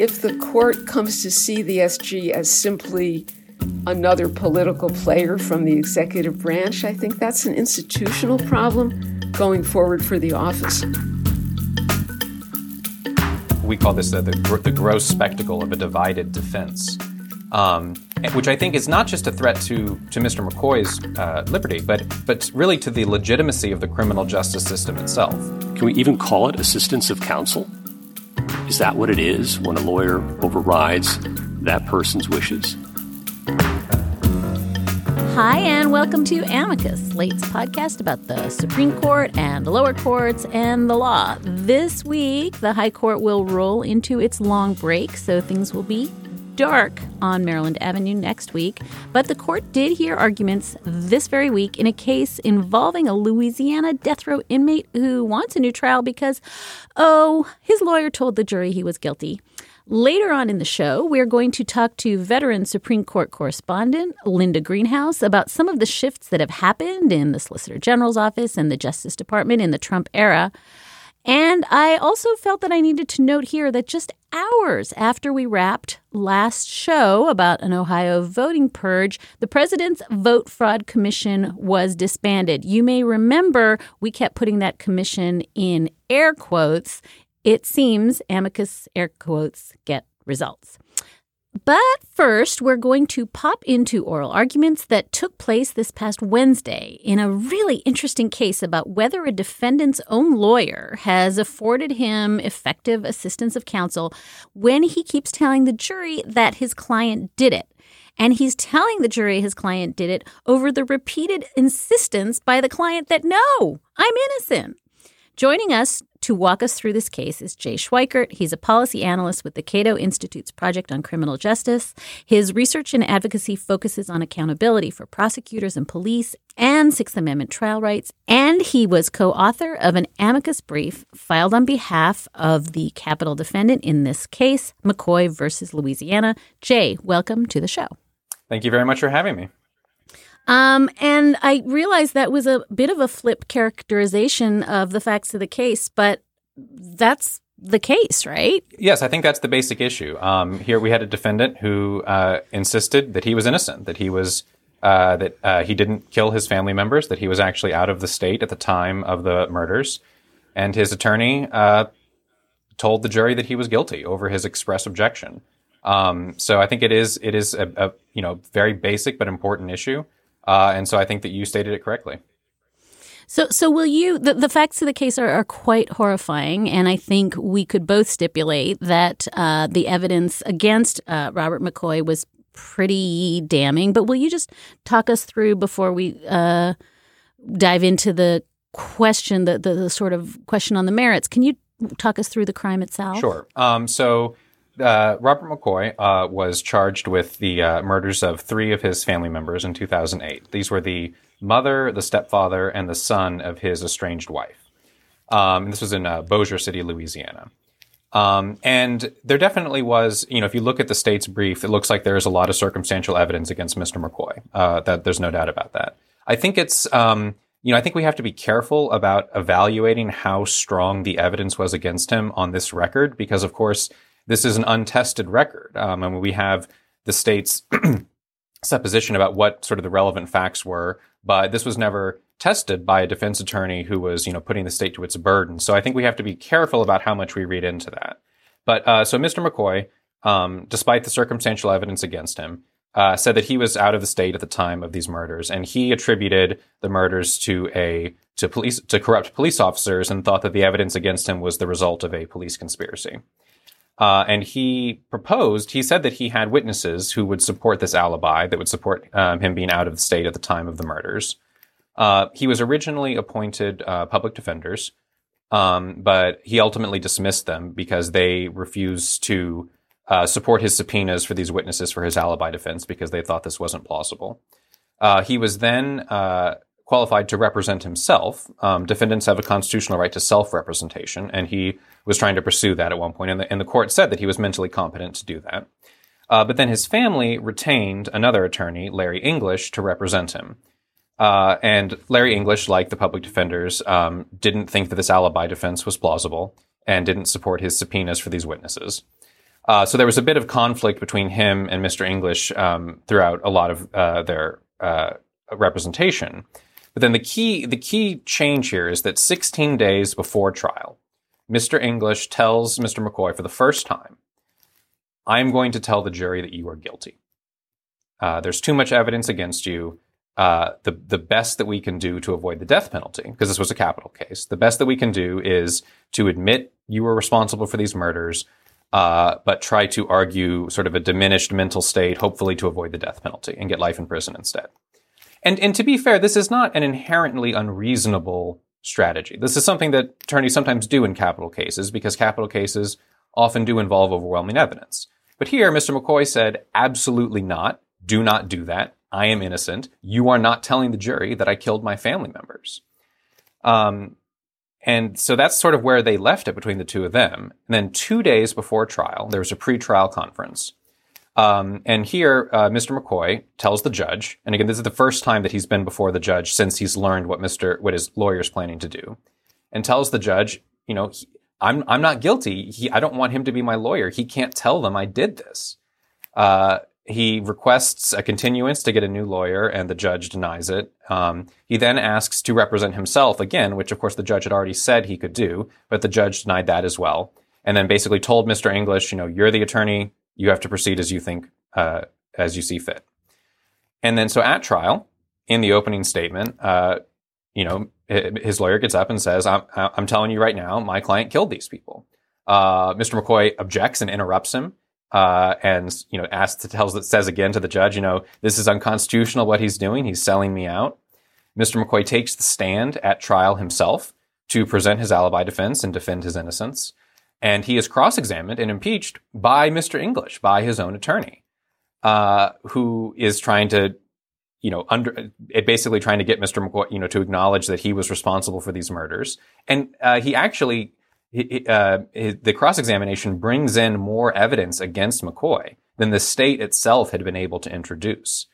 If the court comes to see the SG as simply another political player from the executive branch, I think that's an institutional problem going forward for the office. We call this the, the, the gross spectacle of a divided defense. Um, which I think is not just a threat to, to Mr. McCoy's uh, liberty, but, but really to the legitimacy of the criminal justice system itself. Can we even call it assistance of counsel? Is that what it is when a lawyer overrides that person's wishes? Hi, and welcome to Amicus, Slate's podcast about the Supreme Court and the lower courts and the law. This week, the High Court will roll into its long break, so things will be dark on Maryland Avenue next week, but the court did hear arguments this very week in a case involving a Louisiana death row inmate who wants a new trial because, oh, his lawyer told the jury he was guilty. Later on in the show, we are going to talk to veteran Supreme Court correspondent Linda Greenhouse about some of the shifts that have happened in the Solicitor General's office and the Justice Department in the Trump era. And I also felt that I needed to note here that just hours after we wrapped last show about an Ohio voting purge, the president's vote fraud commission was disbanded. You may remember we kept putting that commission in air quotes. It seems amicus air quotes get results. But first, we're going to pop into oral arguments that took place this past Wednesday in a really interesting case about whether a defendant's own lawyer has afforded him effective assistance of counsel when he keeps telling the jury that his client did it. And he's telling the jury his client did it over the repeated insistence by the client that, no, I'm innocent. Joining us to walk us through this case is Jay Schweikert. He's a policy analyst with the Cato Institute's Project on Criminal Justice. His research and advocacy focuses on accountability for prosecutors and police and Sixth Amendment trial rights. And he was co author of an amicus brief filed on behalf of the capital defendant in this case, McCoy versus Louisiana. Jay, welcome to the show. Thank you very much for having me. Um, and I realized that was a bit of a flip characterization of the facts of the case, but that's the case, right? Yes, I think that's the basic issue. Um, here we had a defendant who uh, insisted that he was innocent, that he was uh, that uh, he didn't kill his family members, that he was actually out of the state at the time of the murders, and his attorney uh, told the jury that he was guilty over his express objection. Um, so I think it is it is a, a you know very basic but important issue. Uh, and so I think that you stated it correctly. So, so will you? The, the facts of the case are, are, quite horrifying, and I think we could both stipulate that uh, the evidence against uh, Robert McCoy was pretty damning. But will you just talk us through before we uh, dive into the question, the, the, the sort of question on the merits? Can you talk us through the crime itself? Sure. Um, so uh, Robert McCoy uh, was charged with the uh, murders of three of his family members in 2008. These were the mother, the stepfather, and the son of his estranged wife. Um, and this was in uh, Bossier City, Louisiana. Um, and there definitely was, you know, if you look at the state's brief, it looks like there is a lot of circumstantial evidence against Mr. McCoy. Uh, that there's no doubt about that. I think it's, um, you know, I think we have to be careful about evaluating how strong the evidence was against him on this record, because of course this is an untested record. Um, and we have the state's supposition about what sort of the relevant facts were, but this was never tested by a defense attorney who was, you know, putting the state to its burden. So I think we have to be careful about how much we read into that. But uh, so Mr. McCoy, um, despite the circumstantial evidence against him, uh, said that he was out of the state at the time of these murders, and he attributed the murders to a to police to corrupt police officers, and thought that the evidence against him was the result of a police conspiracy. Uh, and he proposed, he said that he had witnesses who would support this alibi, that would support um, him being out of the state at the time of the murders. Uh, he was originally appointed uh, public defenders, um, but he ultimately dismissed them because they refused to uh, support his subpoenas for these witnesses for his alibi defense because they thought this wasn't plausible. Uh, he was then uh, qualified to represent himself. Um, defendants have a constitutional right to self-representation, and he was trying to pursue that at one point, and the, and the court said that he was mentally competent to do that. Uh, but then his family retained another attorney, Larry English, to represent him. Uh, and Larry English, like the public defenders, um, didn't think that this alibi defense was plausible and didn't support his subpoenas for these witnesses. Uh, so there was a bit of conflict between him and Mr. English um, throughout a lot of uh, their uh, representation. But then the key, the key change here is that 16 days before trial, Mr. English tells Mr. McCoy for the first time, I'm going to tell the jury that you are guilty. Uh, there's too much evidence against you. Uh, the the best that we can do to avoid the death penalty, because this was a capital case, the best that we can do is to admit you were responsible for these murders, uh, but try to argue sort of a diminished mental state, hopefully to avoid the death penalty and get life in prison instead. And, and to be fair, this is not an inherently unreasonable strategy. This is something that attorneys sometimes do in capital cases because capital cases often do involve overwhelming evidence. But here, Mr. McCoy said, absolutely not. Do not do that. I am innocent. You are not telling the jury that I killed my family members. Um, and so that's sort of where they left it between the two of them. And then two days before trial, there was a pre-trial conference um, and here, uh, Mr. McCoy tells the judge, and again, this is the first time that he's been before the judge since he's learned what Mr. what his lawyer's planning to do, and tells the judge, you know, he, I'm I'm not guilty. He, I don't want him to be my lawyer. He can't tell them I did this. Uh, he requests a continuance to get a new lawyer, and the judge denies it. Um, he then asks to represent himself again, which of course the judge had already said he could do, but the judge denied that as well. And then basically told Mr. English, you know, you're the attorney you have to proceed as you think, uh, as you see fit. And then, so at trial, in the opening statement, uh, you know, his lawyer gets up and says, I'm, I'm telling you right now, my client killed these people. Uh, Mr. McCoy objects and interrupts him. Uh, and you know, asks, tells, says again to the judge, you know, this is unconstitutional what he's doing. He's selling me out. Mr. McCoy takes the stand at trial himself to present his alibi defense and defend his innocence. And he is cross-examined and impeached by Mr. English, by his own attorney, uh, who is trying to, you know, under, basically trying to get Mr. McCoy, you know, to acknowledge that he was responsible for these murders. And, uh, he actually, uh, the cross-examination brings in more evidence against McCoy than the state itself had been able to introduce.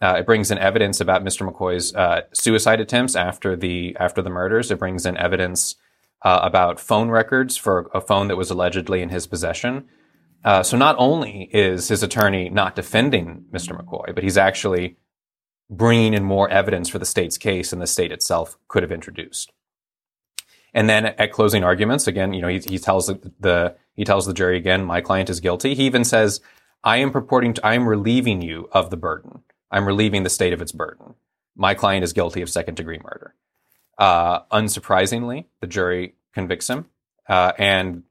Uh, it brings in evidence about Mr. McCoy's uh, suicide attempts after the after the murders. It brings in evidence uh, about phone records for a phone that was allegedly in his possession. Uh, so not only is his attorney not defending Mr. McCoy, but he's actually bringing in more evidence for the state's case than the state itself could have introduced. And then at closing arguments, again, you know, he, he tells the, the, he tells the jury again, my client is guilty. He even says, I am purporting to, I am relieving you of the burden. I'm relieving the state of its burden. My client is guilty of second degree murder. Uh, unsurprisingly, the jury convicts him, uh, and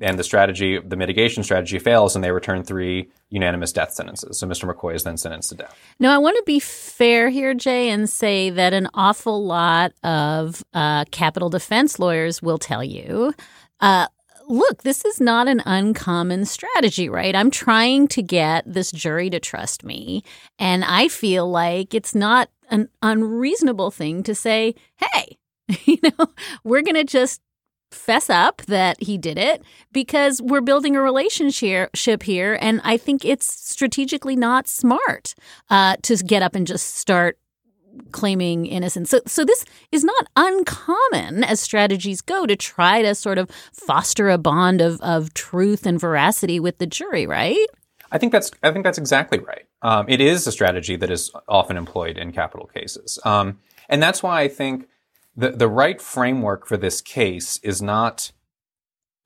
and the strategy, the mitigation strategy fails, and they return three unanimous death sentences. So Mr. McCoy is then sentenced to death. Now, I want to be fair here, Jay, and say that an awful lot of uh, capital defense lawyers will tell you. Uh, look, this is not an uncommon strategy, right? I'm trying to get this jury to trust me. And I feel like it's not an unreasonable thing to say, hey, you know, we're going to just fess up that he did it because we're building a relationship here. And I think it's strategically not smart uh, to get up and just start claiming innocence. So, so this is not uncommon as strategies go to try to sort of foster a bond of, of truth and veracity with the jury, right? I think that's I think that's exactly right. Um, it is a strategy that is often employed in capital cases, um, and that's why I think the the right framework for this case is not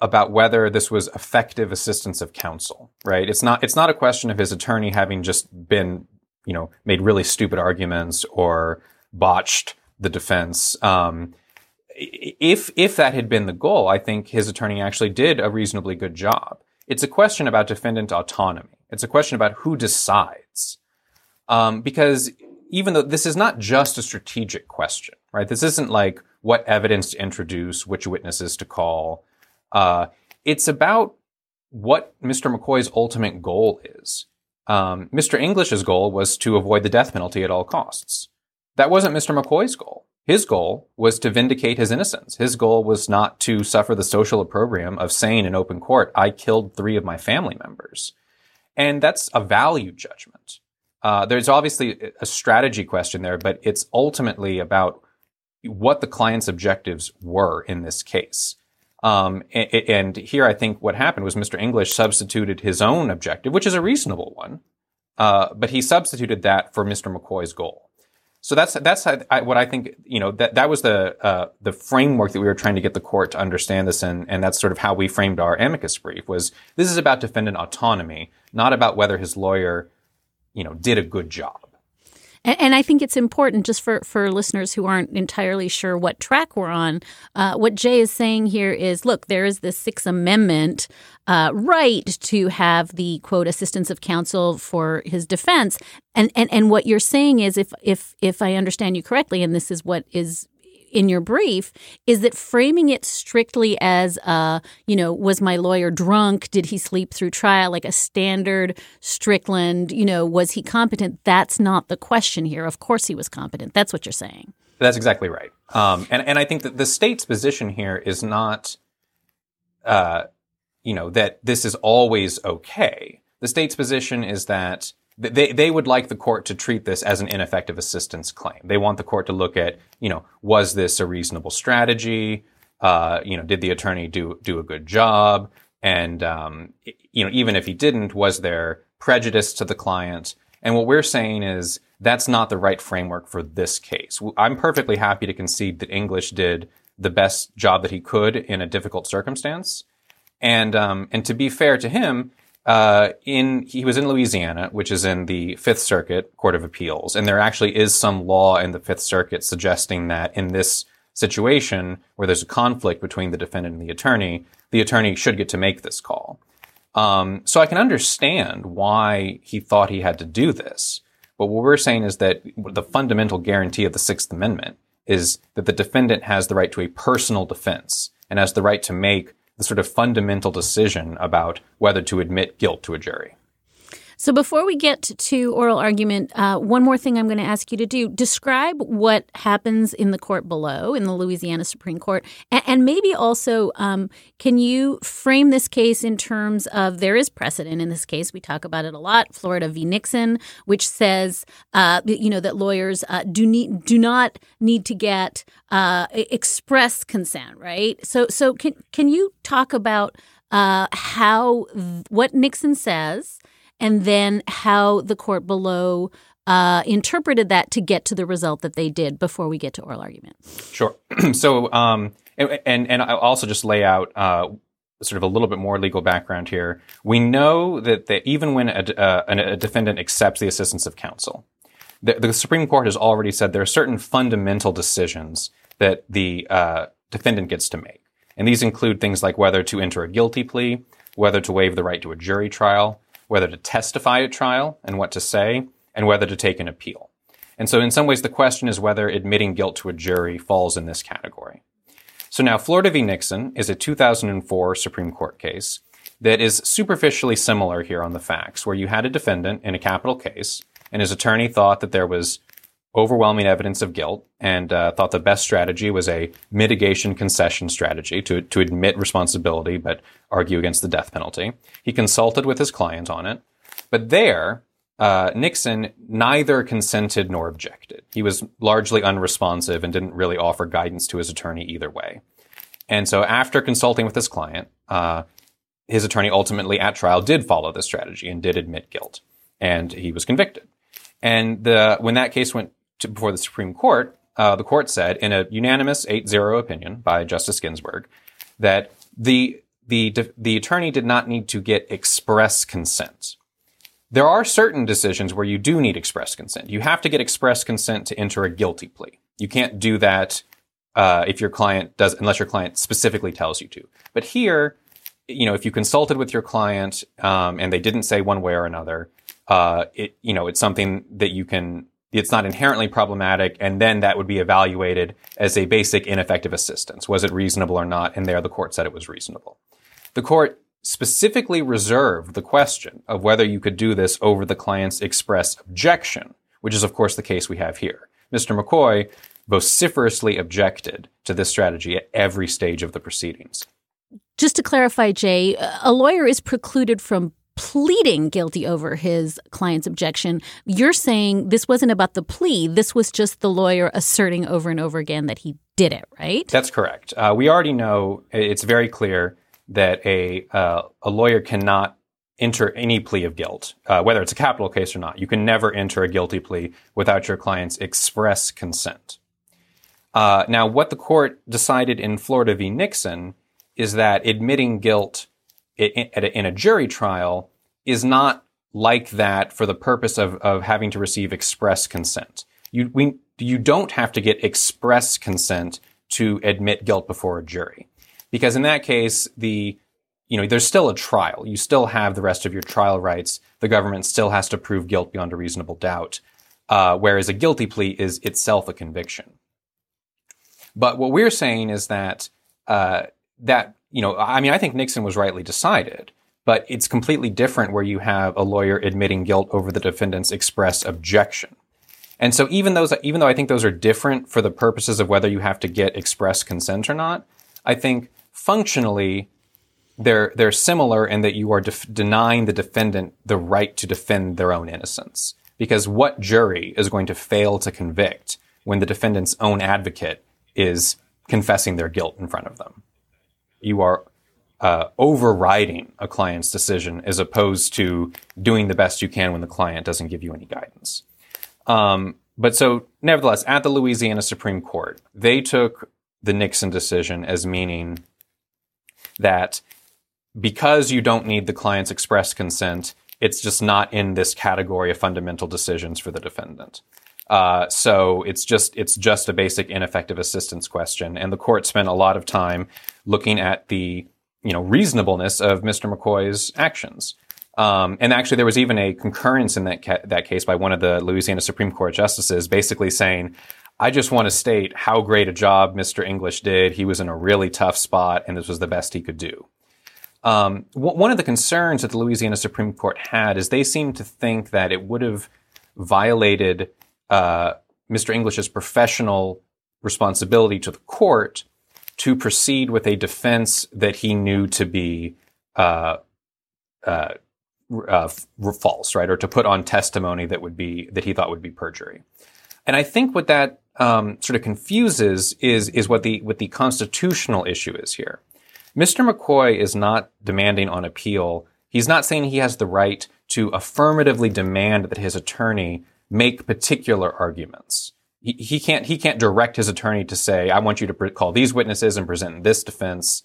about whether this was effective assistance of counsel, right? It's not it's not a question of his attorney having just been, you know, made really stupid arguments or botched the defense. Um, if if that had been the goal, I think his attorney actually did a reasonably good job. It's a question about defendant autonomy. It's a question about who decides. Um, because even though this is not just a strategic question, right? This isn't like what evidence to introduce, which witnesses to call. Uh, it's about what Mr. McCoy's ultimate goal is. Um, Mr. English's goal was to avoid the death penalty at all costs. That wasn't Mr. McCoy's goal. His goal was to vindicate his innocence. His goal was not to suffer the social opprobrium of saying in open court, I killed three of my family members. And that's a value judgment. Uh, there's obviously a strategy question there, but it's ultimately about what the client's objectives were in this case. Um, and, and, here I think what happened was Mr. English substituted his own objective, which is a reasonable one, uh, but he substituted that for Mr. McCoy's goal. So that's that's what I think. You know that that was the uh, the framework that we were trying to get the court to understand this, and and that's sort of how we framed our amicus brief. Was this is about defendant autonomy, not about whether his lawyer, you know, did a good job. And, and, I think it's important just for, for listeners who aren't entirely sure what track we're on. Uh, what Jay is saying here is look, there is this Sixth Amendment uh, right to have the quote assistance of counsel for his defense. And, and, and what you're saying is, if, if, if I understand you correctly, and this is what is in your brief is that framing it strictly as, uh, you know, was my lawyer drunk? Did he sleep through trial? Like a standard Strickland, you know, was he competent? That's not the question here. Of course he was competent. That's what you're saying. That's exactly right. Um, and, and I think that the state's position here is not, uh, you know, that this is always okay. The state's position is that they, they would like the court to treat this as an ineffective assistance claim. They want the court to look at, you know, was this a reasonable strategy? Uh, you know, did the attorney do, do a good job? And, um, you know, even if he didn't, was there prejudice to the client? And what we're saying is that's not the right framework for this case. I'm perfectly happy to concede that English did the best job that he could in a difficult circumstance. And, um, and to be fair to him, uh, in he was in Louisiana, which is in the Fifth Circuit Court of Appeals, and there actually is some law in the Fifth Circuit suggesting that in this situation where there's a conflict between the defendant and the attorney, the attorney should get to make this call. Um, so I can understand why he thought he had to do this, but what we're saying is that the fundamental guarantee of the Sixth Amendment is that the defendant has the right to a personal defense and has the right to make the sort of fundamental decision about whether to admit guilt to a jury. So before we get to oral argument, uh, one more thing I'm going to ask you to do: describe what happens in the court below, in the Louisiana Supreme Court, and, and maybe also um, can you frame this case in terms of there is precedent in this case. We talk about it a lot. Florida v. Nixon, which says uh, you know that lawyers uh, do need do not need to get uh, express consent, right? So so can can you talk about uh, how what Nixon says? And then how the court below uh, interpreted that to get to the result that they did before we get to oral argument. Sure. so, um, and, and, and I'll also just lay out uh, sort of a little bit more legal background here. We know that, that even when a, uh, a defendant accepts the assistance of counsel, the, the, Supreme Court has already said there are certain fundamental decisions that the uh, defendant gets to make. And these include things like whether to enter a guilty plea, whether to waive the right to a jury trial, whether to testify at trial and what to say, and whether to take an appeal. And so in some ways, the question is whether admitting guilt to a jury falls in this category. So now Florida v. Nixon is a 2004 Supreme Court case that is superficially similar here on the facts, where you had a defendant in a capital case, and his attorney thought that there was overwhelming evidence of guilt and uh, thought the best strategy was a mitigation concession strategy to, to admit responsibility but argue against the death penalty. He consulted with his client on it. But there, uh, Nixon neither consented nor objected. He was largely unresponsive and didn't really offer guidance to his attorney either way. And so after consulting with his client, uh, his attorney ultimately at trial did follow this strategy and did admit guilt. And he was convicted. And the, when that case went to, before the Supreme Court, uh, the court said in a unanimous 8-0 opinion by Justice Ginsburg that the the the attorney did not need to get express consent. There are certain decisions where you do need express consent. You have to get express consent to enter a guilty plea. You can't do that uh, if your client does, unless your client specifically tells you to. But here, you know, if you consulted with your client um, and they didn't say one way or another, uh, it, you know, it's something that you can, it's not inherently problematic. And then that would be evaluated as a basic ineffective assistance. Was it reasonable or not? And there the court said it was reasonable. The court specifically reserved the question of whether you could do this over the client's express objection, which is of course the case we have here. Mr. McCoy vociferously objected to this strategy at every stage of the proceedings. Just to clarify, Jay, a lawyer is precluded from pleading guilty over his client's objection. You're saying this wasn't about the plea. This was just the lawyer asserting over and over again that he did it, right? That's correct. Uh, we already know it's very clear that a uh, a lawyer cannot enter any plea of guilt, uh, whether it's a capital case or not. You can never enter a guilty plea without your client's express consent. Uh, now, what the court decided in Florida v. Nixon is that admitting guilt in, a jury trial is not like that for the purpose of, of having to receive express consent. You, we, you don't have to get express consent to admit guilt before a jury. Because in that case, the, you know, there's still a trial. You still have the rest of your trial rights. The government still has to prove guilt beyond a reasonable doubt. Uh, whereas a guilty plea is itself a conviction. But what we're saying is that, uh, that you know, I mean, I think Nixon was rightly decided, but it's completely different where you have a lawyer admitting guilt over the defendant's express objection. And so even those, even though I think those are different for the purposes of whether you have to get express consent or not, I think functionally they're, they're similar in that you are def- denying the defendant the right to defend their own innocence. Because what jury is going to fail to convict when the defendant's own advocate is confessing their guilt in front of them? You are uh, overriding a client's decision as opposed to doing the best you can when the client doesn't give you any guidance. Um, but so, nevertheless, at the Louisiana Supreme Court, they took the Nixon decision as meaning that because you don't need the client's express consent, it's just not in this category of fundamental decisions for the defendant. Uh, so it's just it's just a basic ineffective assistance question, and the court spent a lot of time looking at the you know reasonableness of Mr. McCoy's actions. Um, and actually, there was even a concurrence in that ca- that case by one of the Louisiana Supreme Court justices, basically saying, "I just want to state how great a job Mr. English did. He was in a really tough spot, and this was the best he could do." Um, w- one of the concerns that the Louisiana Supreme Court had is they seemed to think that it would have violated uh, Mr. English's professional responsibility to the court to proceed with a defense that he knew to be uh, uh, uh, false, right, or to put on testimony that would be that he thought would be perjury. And I think what that um, sort of confuses is is what the what the constitutional issue is here. Mr. McCoy is not demanding on appeal. He's not saying he has the right to affirmatively demand that his attorney make particular arguments. He, he can't he can't direct his attorney to say, "I want you to pre- call these witnesses and present this defense."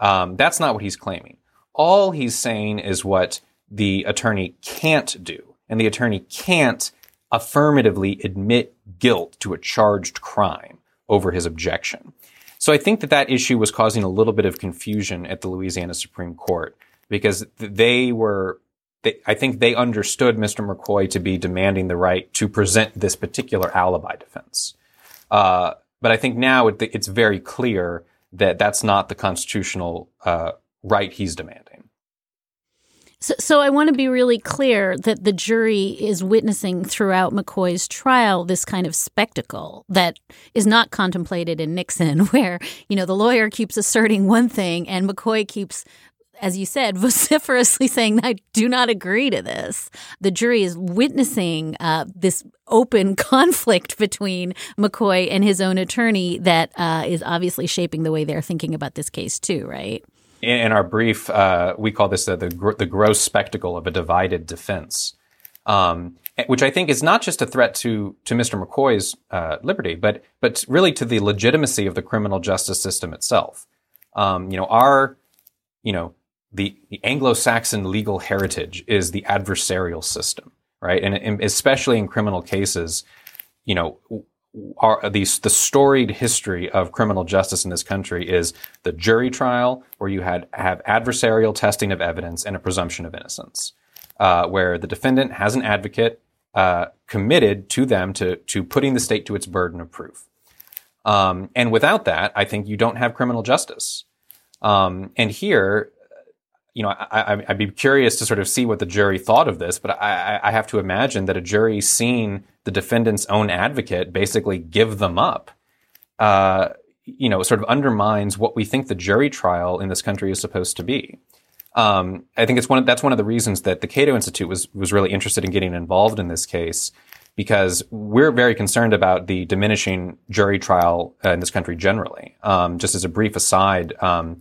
Um, that's not what he's claiming. All he's saying is what the attorney can't do, and the attorney can't affirmatively admit guilt to a charged crime over his objection. So I think that that issue was causing a little bit of confusion at the Louisiana Supreme Court because they were they, I think they understood Mr. McCoy to be demanding the right to present this particular alibi defense. Uh, but I think now it, it's very clear that that's not the constitutional uh, right he's demanding. So, so I want to be really clear that the jury is witnessing throughout McCoy's trial this kind of spectacle that is not contemplated in Nixon, where you know the lawyer keeps asserting one thing and McCoy keeps as you said, vociferously saying, I do not agree to this. The jury is witnessing uh, this open conflict between McCoy and his own attorney that uh, is obviously shaping the way they're thinking about this case, too, right? In, our brief, uh, we call this the, the, the, gross spectacle of a divided defense. Um, which I think is not just a threat to to Mr. McCoy's uh, liberty, but but really to the legitimacy of the criminal justice system itself. Um, you know, our you know the, the Anglo-Saxon legal heritage is the adversarial system, right? And, and especially in criminal cases, you know, our, the, the storied history of criminal justice in this country is the jury trial, where you had have adversarial testing of evidence and a presumption of innocence, uh, where the defendant has an advocate uh, committed to them to to putting the state to its burden of proof. Um, and without that, I think you don't have criminal justice. Um, and here, you know, I, would be curious to sort of see what the jury thought of this, but I, I, have to imagine that a jury seeing the defendant's own advocate basically give them up, uh, you know, sort of undermines what we think the jury trial in this country is supposed to be. Um, I think it's one of, that's one of the reasons that the Cato Institute was was really interested in getting involved in this case because we're very concerned about the diminishing jury trial uh, in this country generally. Um, just as a brief aside, um,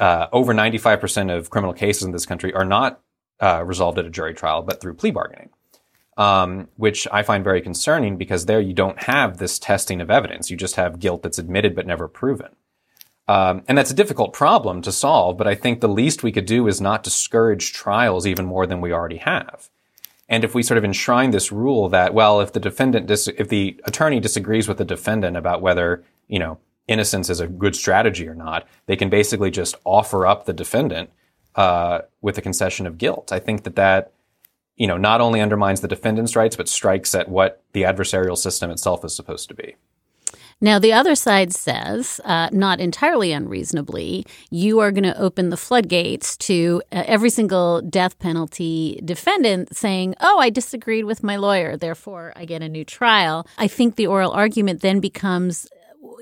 uh, over 95% of criminal cases in this country are not uh, resolved at a jury trial, but through plea bargaining, um, which I find very concerning because there you don't have this testing of evidence. You just have guilt that's admitted but never proven. Um, and that's a difficult problem to solve, but I think the least we could do is not discourage trials even more than we already have. And if we sort of enshrine this rule that, well, if the defendant, dis- if the attorney disagrees with the defendant about whether, you know, innocence is a good strategy or not. They can basically just offer up the defendant uh, with a concession of guilt. I think that that you know not only undermines the defendant's rights but strikes at what the adversarial system itself is supposed to be. Now, the other side says, uh, not entirely unreasonably, you are going to open the floodgates to uh, every single death penalty defendant saying, Oh, I disagreed with my lawyer, therefore I get a new trial. I think the oral argument then becomes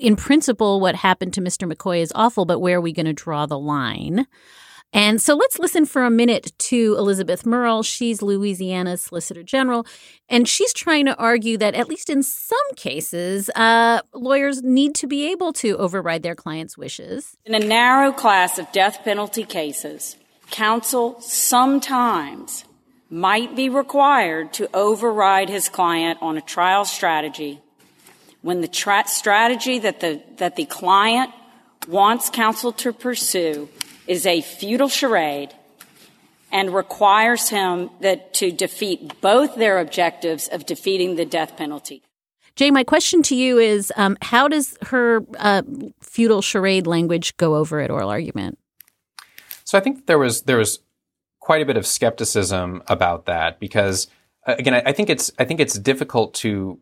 in principle, what happened to Mr. McCoy is awful, but where are we going to draw the line? And so let's listen for a minute to Elizabeth Murrill. She's Louisiana's Solicitor General, and she's trying to argue that, at least in some cases, uh, lawyers need to be able to override their client's wishes. In a narrow class of death penalty cases, counsel sometimes might be required to override his client on a trial strategy when the tra- strategy that the, that the client wants counsel to pursue is a futile charade and requires him that to defeat both their objectives of defeating the death penalty. Jay, my question to you is um, how does her uh, futile charade language go over at oral argument? So I think there was there was quite a bit of skepticism about that because uh, again I, I think it's I think it's difficult to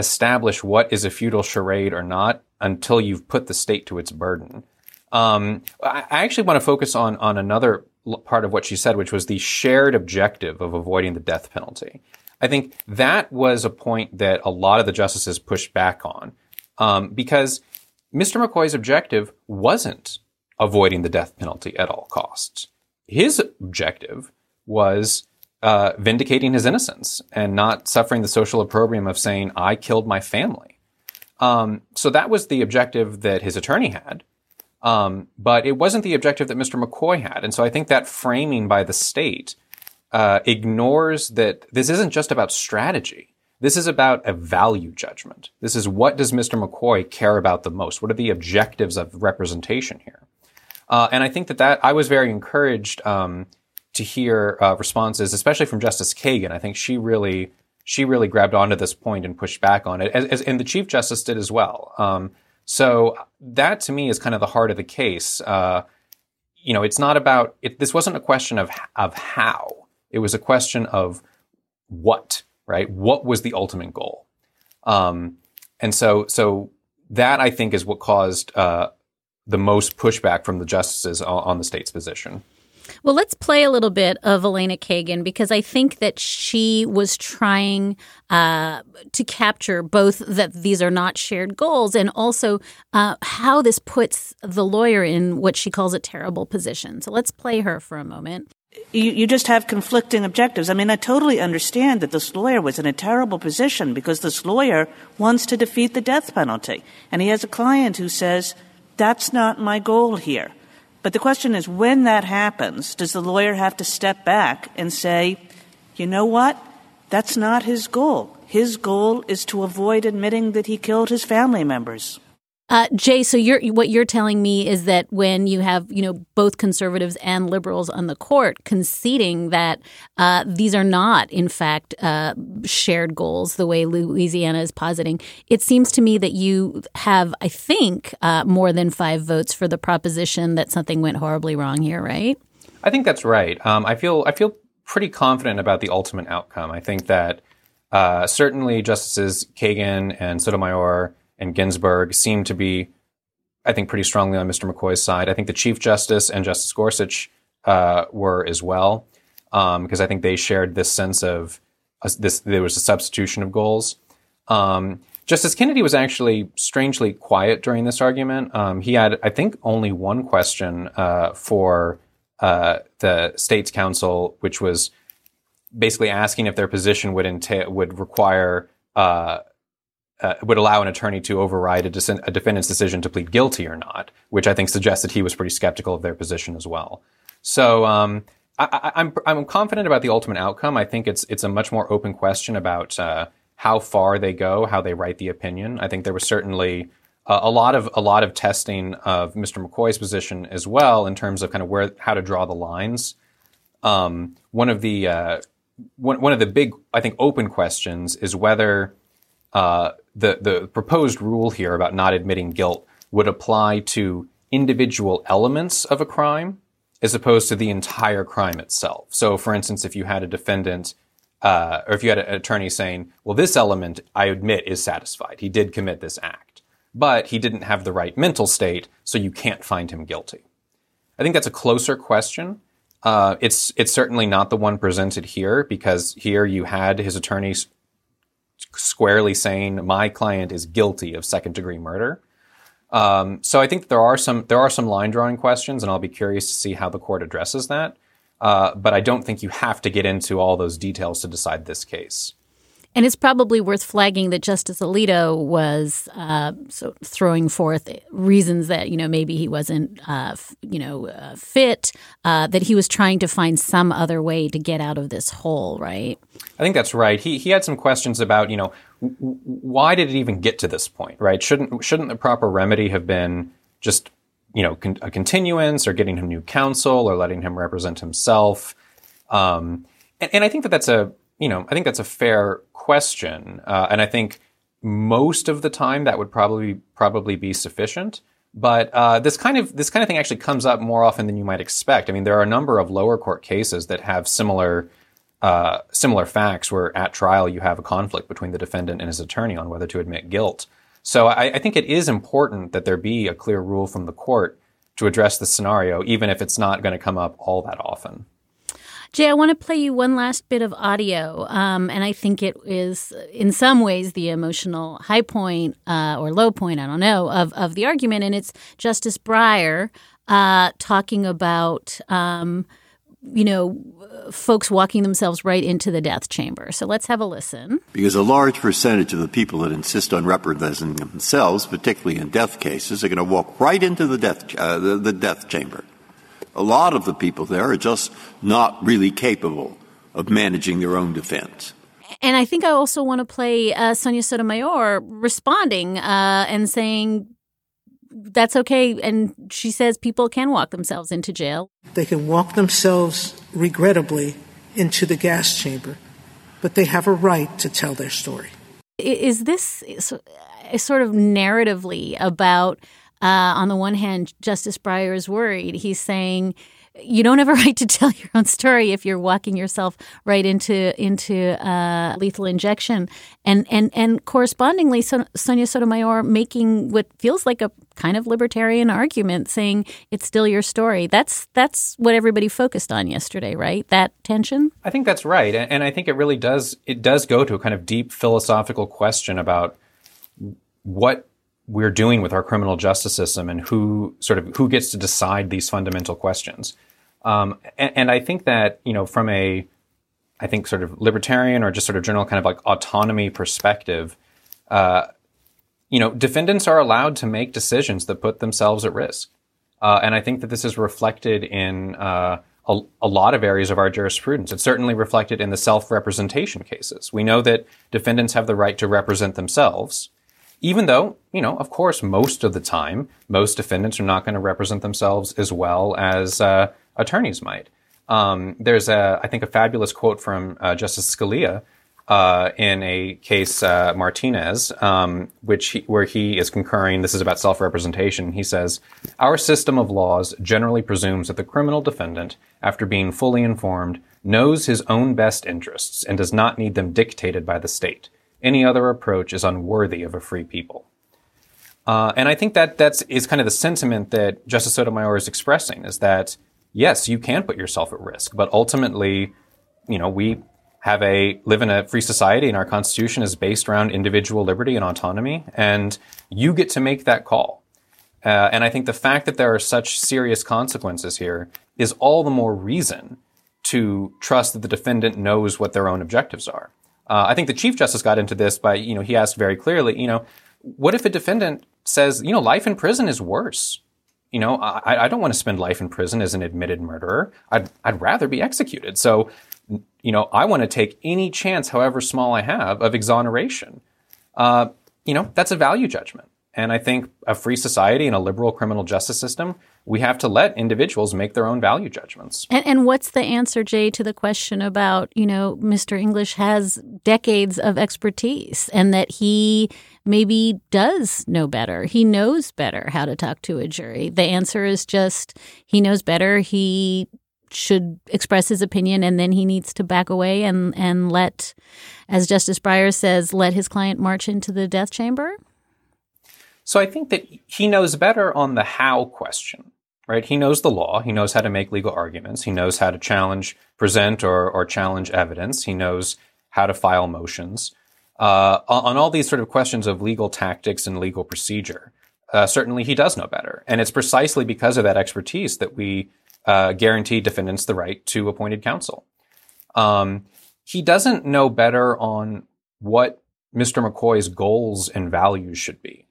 establish what is a futile charade or not until you've put the state to its burden. Um, I, actually want to focus on on another part of what she said, which was the shared objective of avoiding the death penalty. I think that was a point that a lot of the justices pushed back on um, because Mr. McCoy's objective wasn't avoiding the death penalty at all costs. His objective was uh, vindicating his innocence and not suffering the social opprobrium of saying, I killed my family. Um, so that was the objective that his attorney had. Um, but it wasn't the objective that Mr. McCoy had. And so I think that framing by the state uh, ignores that this isn't just about strategy. This is about a value judgment. This is what does Mr. McCoy care about the most? What are the objectives of representation here? Uh, and I think that that I was very encouraged um, to hear uh, responses, especially from Justice Kagan. I think she really she really grabbed onto this point and pushed back on it, as, as, and the Chief Justice did as well. Um, so that to me is kind of the heart of the case. Uh, you know, it's not about it, this wasn't a question of of how. It was a question of what, right? What was the ultimate goal? Um, and so so that I think is what caused uh, the most pushback from the justices on, on the state's position. Well, let's play a little bit of Elena Kagan because I think that she was trying uh, to capture both that these are not shared goals and also uh, how this puts the lawyer in what she calls a terrible position. So let's play her for a moment. You, you just have conflicting objectives. I mean, I totally understand that this lawyer was in a terrible position because this lawyer wants to defeat the death penalty. And he has a client who says, that's not my goal here. But the question is, when that happens, does the lawyer have to step back and say, you know what? That's not his goal. His goal is to avoid admitting that he killed his family members. Uh, Jay, so you're what you're telling me is that when you have you know both conservatives and liberals on the court conceding that uh, these are not in fact uh, shared goals the way Louisiana is positing, it seems to me that you have I think uh, more than five votes for the proposition that something went horribly wrong here, right? I think that's right. Um, I feel I feel pretty confident about the ultimate outcome. I think that uh, certainly Justices Kagan and Sotomayor and Ginsburg seem to be, I think, pretty strongly on Mr. McCoy's side. I think the Chief Justice and Justice Gorsuch uh, were as well, because um, I think they shared this sense of uh, this. There was a substitution of goals. Um, Justice Kennedy was actually strangely quiet during this argument. Um, he had, I think, only one question uh, for uh, the state's counsel, which was basically asking if their position would entail would require uh, uh, would allow an attorney to override a, a, defendant's decision to plead guilty or not, which I think suggests that he was pretty skeptical of their position as well. So um, I, am I'm, I'm confident about the ultimate outcome. I think it's it's a much more open question about uh, how far they go, how they write the opinion. I think there was certainly a lot of a lot of testing of Mr. McCoy's position as well in terms of kind of where how to draw the lines. Um, one of the uh, one, one of the big I think open questions is whether uh, the the proposed rule here about not admitting guilt would apply to individual elements of a crime as opposed to the entire crime itself. So, for instance, if you had a defendant uh, or if you had an attorney saying, "Well, this element I admit is satisfied. He did commit this act, but he didn't have the right mental state, so you can't find him guilty." I think that's a closer question. Uh, it's it's certainly not the one presented here because here you had his attorneys squarely saying my client is guilty of second degree murder. Um, so I think there are some there are some line drawing questions, and I'll be curious to see how the court addresses that. Uh, but I don't think you have to get into all those details to decide this case. And it's probably worth flagging that Justice Alito was uh, so throwing forth reasons that you know maybe he wasn't uh, f- you know uh, fit, uh, that he was trying to find some other way to get out of this hole. Right. I think that's right. He he had some questions about you know w- why did it even get to this point? Right. Shouldn't shouldn't the proper remedy have been just you know con- a continuance or getting him new counsel or letting him represent himself? Um, and, and I think that that's a you know, I think that's a fair question, uh, and I think most of the time that would probably probably be sufficient. But uh, this kind of this kind of thing actually comes up more often than you might expect. I mean, there are a number of lower court cases that have similar uh, similar facts where at trial you have a conflict between the defendant and his attorney on whether to admit guilt. So I, I think it is important that there be a clear rule from the court to address the scenario, even if it's not going to come up all that often. Jay, I want to play you one last bit of audio, um, and I think it is, in some ways, the emotional high point uh, or low point, I don't know, of, of the argument. And it's Justice Breyer uh, talking about, um, you know, folks walking themselves right into the death chamber. So let's have a listen. Because a large percentage of the people that insist on representing themselves, particularly in death cases, are going to walk right into the death, uh, the, the death chamber a lot of the people there are just not really capable of managing their own defense. And I think I also want to play uh, Sonia Sotomayor responding uh, and saying that's okay. And she says people can walk themselves into jail. They can walk themselves, regrettably, into the gas chamber, but they have a right to tell their story. Is this sort of narratively about uh, on the one hand, Justice Breyer is worried. He's saying you don't have a right to tell your own story if you're walking yourself right into into uh, lethal injection, and and and correspondingly, Sonia Sotomayor making what feels like a kind of libertarian argument, saying it's still your story. That's that's what everybody focused on yesterday, right? That tension. I think that's right, and I think it really does it does go to a kind of deep philosophical question about what we're doing with our criminal justice system and who sort of who gets to decide these fundamental questions. Um, and, and, I think that you know from a I think sort of libertarian or just sort of general kind of like autonomy perspective, uh, you know, defendants are allowed to make decisions that put themselves at risk. Uh, and I think that this is reflected in uh, a, a, lot of areas of our jurisprudence. It's certainly reflected in the self representation cases. We know that defendants have the right to represent themselves. Even though, you know, of course, most of the time, most defendants are not going to represent themselves as well as uh, attorneys might. Um, there's a, I think, a fabulous quote from uh, Justice Scalia uh, in a case uh, Martinez, um, which he, where he is concurring. This is about self-representation. He says, "Our system of laws generally presumes that the criminal defendant, after being fully informed, knows his own best interests and does not need them dictated by the state. Any other approach is unworthy of a free people." Uh, and I think that that's is kind of the sentiment that Justice Sotomayor is expressing is that yes, you can put yourself at risk, but ultimately, you know, we have a live in a free society and our constitution is based around individual liberty and autonomy and you get to make that call uh, and i think the fact that there are such serious consequences here is all the more reason to trust that the defendant knows what their own objectives are uh, i think the chief justice got into this by you know he asked very clearly you know what if a defendant says you know life in prison is worse you know, I, I, don't want to spend life in prison as an admitted murderer. I'd, I'd rather be executed. So you know, I want to take any chance, however small I have, of exoneration. Uh, you know, that's a value judgment. And I think a free society and a liberal criminal justice system, we have to let individuals make their own value judgments. And, and, what's the answer, Jay, to the question about, you know, Mr. English has decades of expertise and that he maybe does know better. He knows better how to talk to a jury. The answer is just he knows better. He should express his opinion and then he needs to back away and, and let, as Justice Breyer says, let his client march into the death chamber? So I think that he knows better on the how question, right? He knows the law. He knows how to make legal arguments. He knows how to challenge, present or, or challenge evidence. He knows how to file motions. Uh, on all these sort of questions of legal tactics and legal procedure, uh, certainly he does know better. And it's precisely because of that expertise that we uh, guarantee defendants the right to appointed counsel. Um, he doesn't know better on what Mr. McCoy's goals and values should be.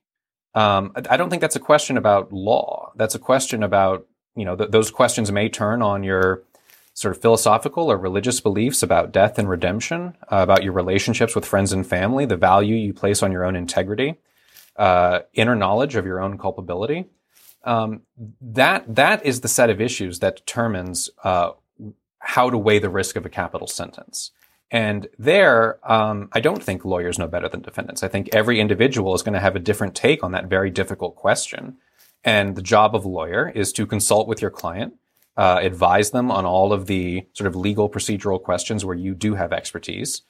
Um, I don't think that's a question about law. That's a question about, you know, th- those questions may turn on your sort of philosophical or religious beliefs about death and redemption, uh, about your relationships with friends and family, the value you place on your own integrity, uh, inner knowledge of your own culpability um, that that is the set of issues that determines uh, how to weigh the risk of a capital sentence. And there, um, I don't think lawyers know better than defendants. I think every individual is going to have a different take on that very difficult question. And the job of a lawyer is to consult with your client, uh, advise them on all of the sort of legal procedural questions where you do have expertise,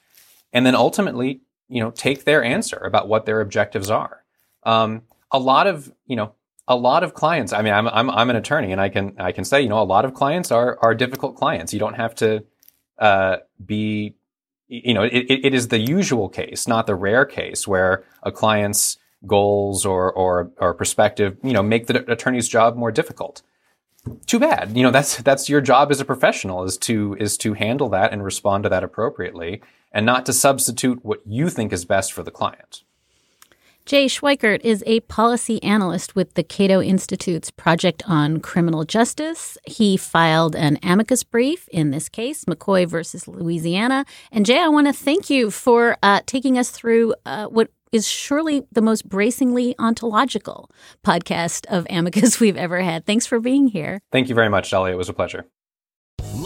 and then ultimately, you know, take their answer about what their objectives are. Um, a lot of, you know, a lot of clients. I mean, I'm, I'm, I'm an attorney and I can, I can say, you know, a lot of clients are, are difficult clients. You don't have to, uh, be, you know, it, it is the usual case, not the rare case where a client's goals or, or, or perspective, you know, make the attorney's job more difficult. Too bad. You know, that's, that's your job as a professional is to, is to handle that and respond to that appropriately and not to substitute what you think is best for the client. Jay Schweikert is a policy analyst with the Cato Institute's Project on Criminal Justice. He filed an amicus brief in this case, McCoy versus Louisiana. And Jay, I want to thank you for uh, taking us through uh, what is surely the most bracingly ontological podcast of amicus we've ever had. Thanks for being here. Thank you very much, Dahlia. It was a pleasure.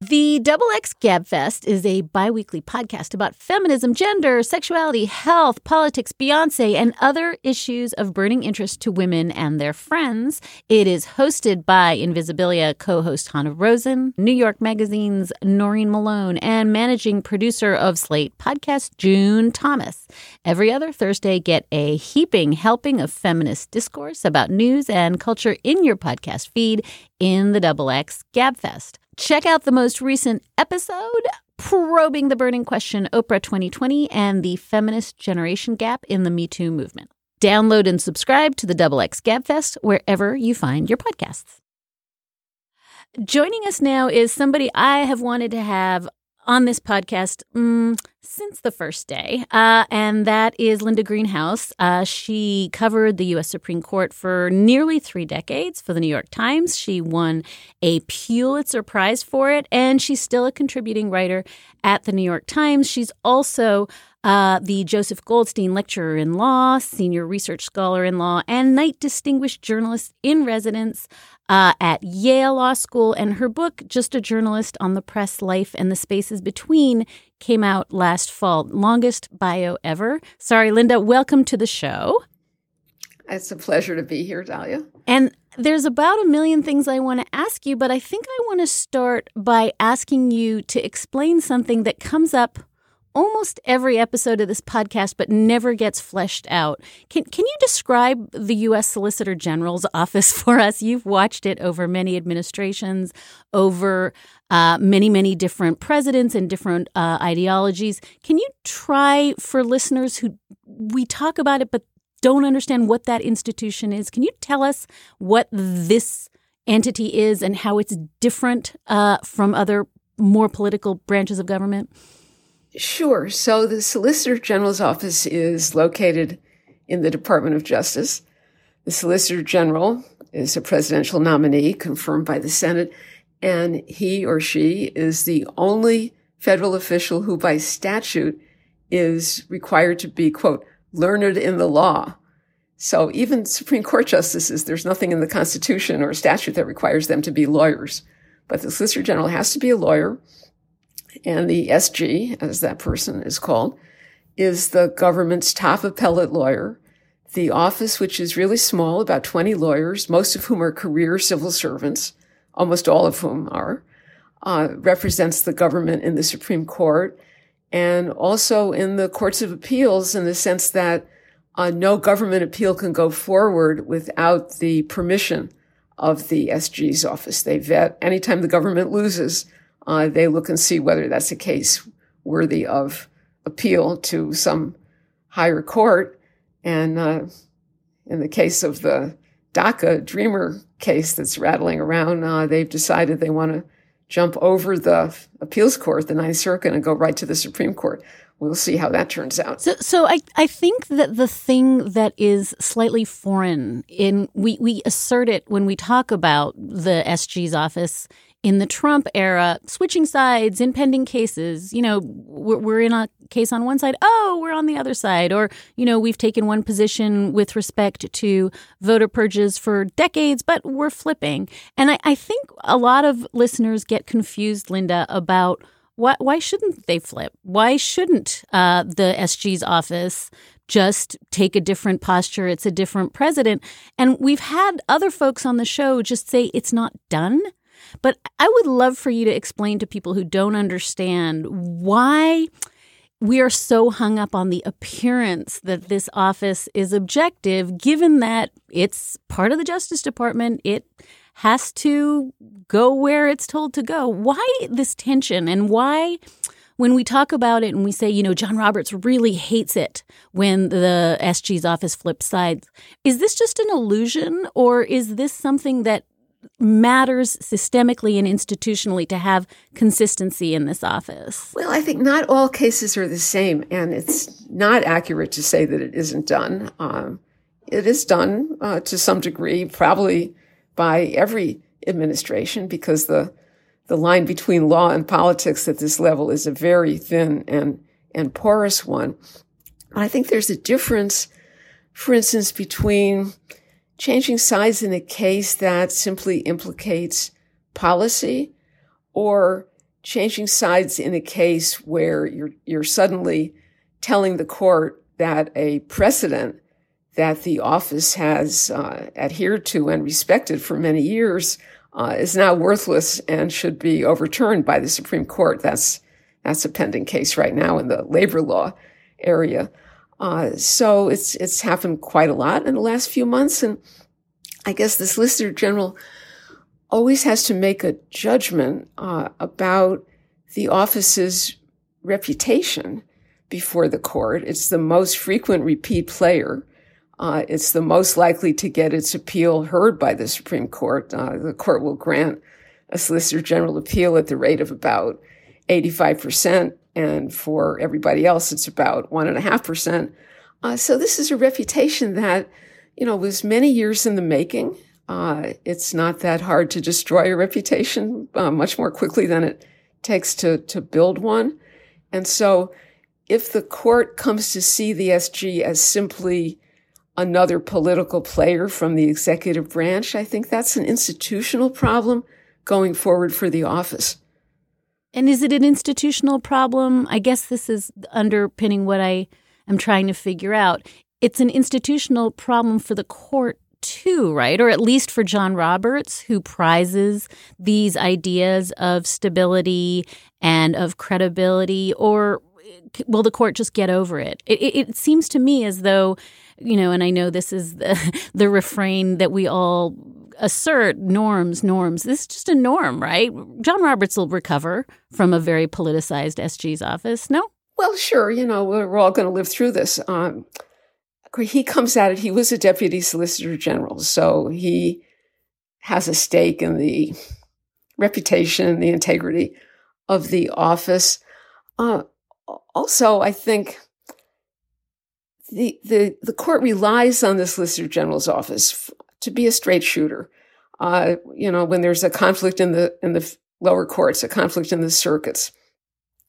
The Double X Gabfest is a biweekly podcast about feminism, gender, sexuality, health, politics, Beyonce, and other issues of burning interest to women and their friends. It is hosted by Invisibilia co-host Hanna Rosin, New York Magazine's Noreen Malone, and managing producer of Slate podcast June Thomas. Every other Thursday, get a heaping helping of feminist discourse about news and culture in your podcast feed in the Double X Gabfest. Check out the most recent episode probing the burning question Oprah 2020 and the feminist generation gap in the Me Too movement. Download and subscribe to the Double X Gabfest wherever you find your podcasts. Joining us now is somebody I have wanted to have on this podcast mm, since the first day, uh, and that is Linda Greenhouse. Uh, she covered the U.S. Supreme Court for nearly three decades for the New York Times. She won a Pulitzer Prize for it, and she's still a contributing writer at the New York Times. She's also uh, the Joseph Goldstein Lecturer in Law, Senior Research Scholar in Law, and Knight Distinguished Journalist in Residence uh, at Yale Law School. And her book, Just a Journalist on the Press Life and the Spaces Between, came out last fall. Longest bio ever. Sorry, Linda, welcome to the show. It's a pleasure to be here, Dahlia. And there's about a million things I want to ask you, but I think I want to start by asking you to explain something that comes up almost every episode of this podcast, but never gets fleshed out. Can can you describe the U.S. Solicitor General's office for us? You've watched it over many administrations, over uh, many many different presidents and different uh, ideologies. Can you try for listeners who we talk about it but don't understand what that institution is? Can you tell us what this entity is and how it's different uh, from other more political branches of government? Sure. So the Solicitor General's office is located in the Department of Justice. The Solicitor General is a presidential nominee confirmed by the Senate, and he or she is the only federal official who by statute is required to be, quote, learned in the law. So even Supreme Court justices, there's nothing in the Constitution or statute that requires them to be lawyers. But the Solicitor General has to be a lawyer and the SG, as that person is called, is the government's top appellate lawyer. The office, which is really small, about 20 lawyers, most of whom are career civil servants, almost all of whom are, uh, represents the government in the Supreme Court and also in the courts of appeals in the sense that uh, no government appeal can go forward without the permission of the SG's office. They vet anytime the government loses, uh, they look and see whether that's a case worthy of appeal to some higher court. And uh, in the case of the DACA Dreamer case that's rattling around, uh, they've decided they want to jump over the appeals court, the Ninth Circuit, and go right to the Supreme Court. We'll see how that turns out. So, so I, I think that the thing that is slightly foreign in we, we assert it when we talk about the SG's office in the Trump era, switching sides in pending cases. You know, we're, we're, in a case on one side, oh, we're on the other side. Or, you know, we've taken one position with respect to voter purges for decades, but we're flipping. And I, I think a lot of listeners get confused, Linda, about why, why shouldn't they flip? Why shouldn't uh, the SG's office just take a different posture? It's a different president. And we've had other folks on the show just say it's not done. But I would love for you to explain to people who don't understand why we are so hung up on the appearance that this office is objective, given that it's part of the Justice Department. It has to go where it's told to go. Why this tension and why? when we talk about it and we say, you know, John Roberts really hates it when the SG's office flips sides, is this just an illusion or is this something that matters systemically and institutionally to have consistency in this office? Well, I think not all cases are the same, and it's not accurate to say that it isn't done. Um, it is done uh, to some degree, probably by every administration, because the the line between law and politics at this level is a very thin and and porous one. I think there's a difference, for instance, between changing sides in a case that simply implicates policy or changing sides in a case where you're, you're suddenly telling the court that a precedent that the office has uh, adhered to and respected for many years uh, is now worthless and should be overturned by the Supreme Court. That's that's a pending case right now in the labor law area. Uh, so it's it's happened quite a lot in the last few months, and I guess the Solicitor General always has to make a judgment uh, about the office's reputation before the court. It's the most frequent repeat player. Uh, it's the most likely to get its appeal heard by the Supreme Court. Uh, the court will grant a Solicitor General appeal at the rate of about 85%, and for everybody else, it's about 1.5%. Uh, so this is a reputation that, you know, was many years in the making. Uh, it's not that hard to destroy a reputation uh, much more quickly than it takes to, to build one. And so if the court comes to see the SG as simply another political player from the executive branch, I think that's an institutional problem going forward for the office. And is it an institutional problem? I guess this is underpinning what I am trying to figure out. It's an institutional problem for the court too, right? Or at least for John Roberts, who prizes these ideas of stability and of credibility, or will the court just get over it? It, it seems to me as though, you know, and I know this is the, the refrain that we all assert norms, norms. This is just a norm, right? John Roberts will recover from a very politicized SG's office. No? Well, sure. You know, we're all going to live through this. Um, he comes at it. He was a deputy solicitor general, so he has a stake in the reputation, the integrity of the office. Uh, also, I think the, the, the court relies on the Solicitor General's office to be a straight shooter. Uh, you know, when there's a conflict in the, in the lower courts, a conflict in the circuits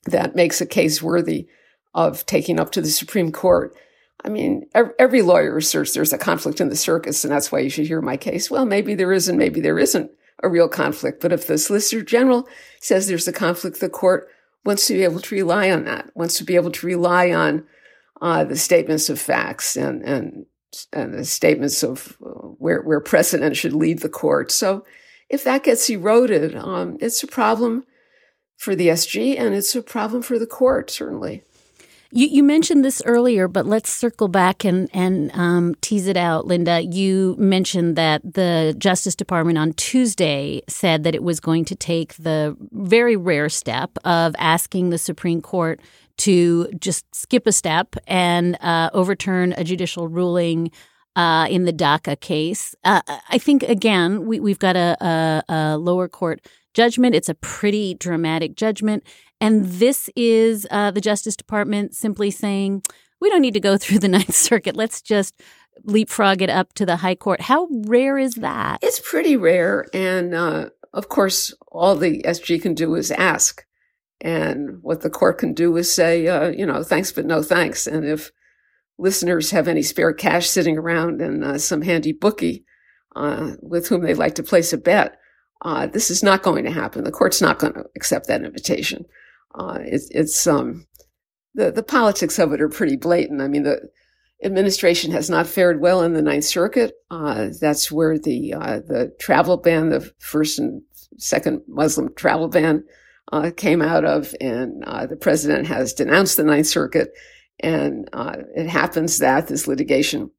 that makes a case worthy of taking up to the Supreme Court. I mean, every lawyer asserts there's a conflict in the circuits, and that's why you should hear my case. Well, maybe there isn't, maybe there isn't a real conflict. But if the Solicitor General says there's a conflict, the court wants to be able to rely on that, wants to be able to rely on uh, the statements of facts and, and, and the statements of where, where precedent should lead the court. So if that gets eroded, um, it's a problem for the SG and it's a problem for the court, certainly. You, you mentioned this earlier, but let's circle back and and um, tease it out, Linda. You mentioned that the Justice Department on Tuesday said that it was going to take the very rare step of asking the Supreme Court to just skip a step and uh, overturn a judicial ruling uh, in the DACA case. Uh, I think again we, have got a, a, a lower court judgment. It's a pretty dramatic judgment. And this is uh, the Justice Department simply saying, we don't need to go through the Ninth Circuit. Let's just leapfrog it up to the High Court. How rare is that? It's pretty rare. And uh, of course, all the SG can do is ask. And what the court can do is say, uh, you know, thanks, but no thanks. And if listeners have any spare cash sitting around and uh, some handy bookie uh, with whom they'd like to place a bet, uh, this is not going to happen. The court's not going to accept that invitation. Uh, it's, it's um, the the politics of it are pretty blatant. I mean, the administration has not fared well in the Ninth Circuit. Uh, that's where the uh, the travel ban, the first and second Muslim travel ban, came out of, and the president has denounced the Ninth Circuit. And uh, it happens that this litigation,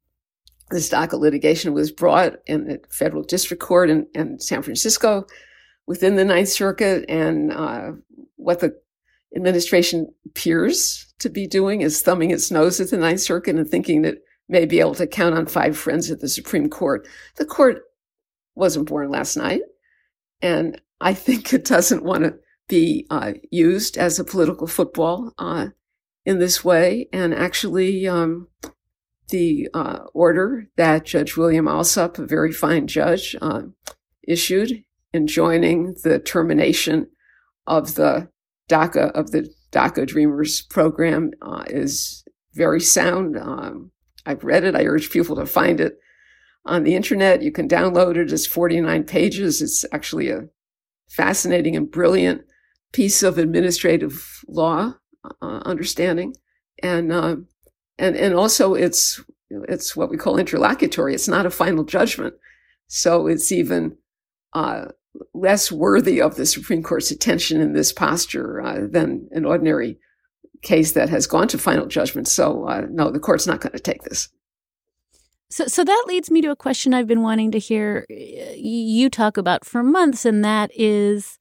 this DACA litigation, was brought in the federal district court in, in San Francisco within the Ninth Circuit, and what the administration appears to be doing is thumbing its nose at the Ninth Circuit and thinking that may be able to count on five friends at the Supreme Court. The court wasn't born last night, and I think it doesn't want to be uh, used as a political football uh, in this way. And actually, um, the uh, order that Judge William Alsup, a very fine judge, uh, issued enjoining the termination of the DACA of the DACA Dreamers program uh, is very sound. Um, I've read it. I urge people to find it on the internet. You can download it. It's 49 pages. It's actually a fascinating and brilliant piece of administrative law uh, understanding, and uh, and and also it's it's what we call interlocutory. It's not a final judgment, so it's even uh, less worthy of the Supreme Court's attention in this posture uh, than an ordinary case that has gone to final judgment. So, uh, no, the court's not going to take this. So, so that leads me to a question I've been wanting to hear you talk about for months, and that is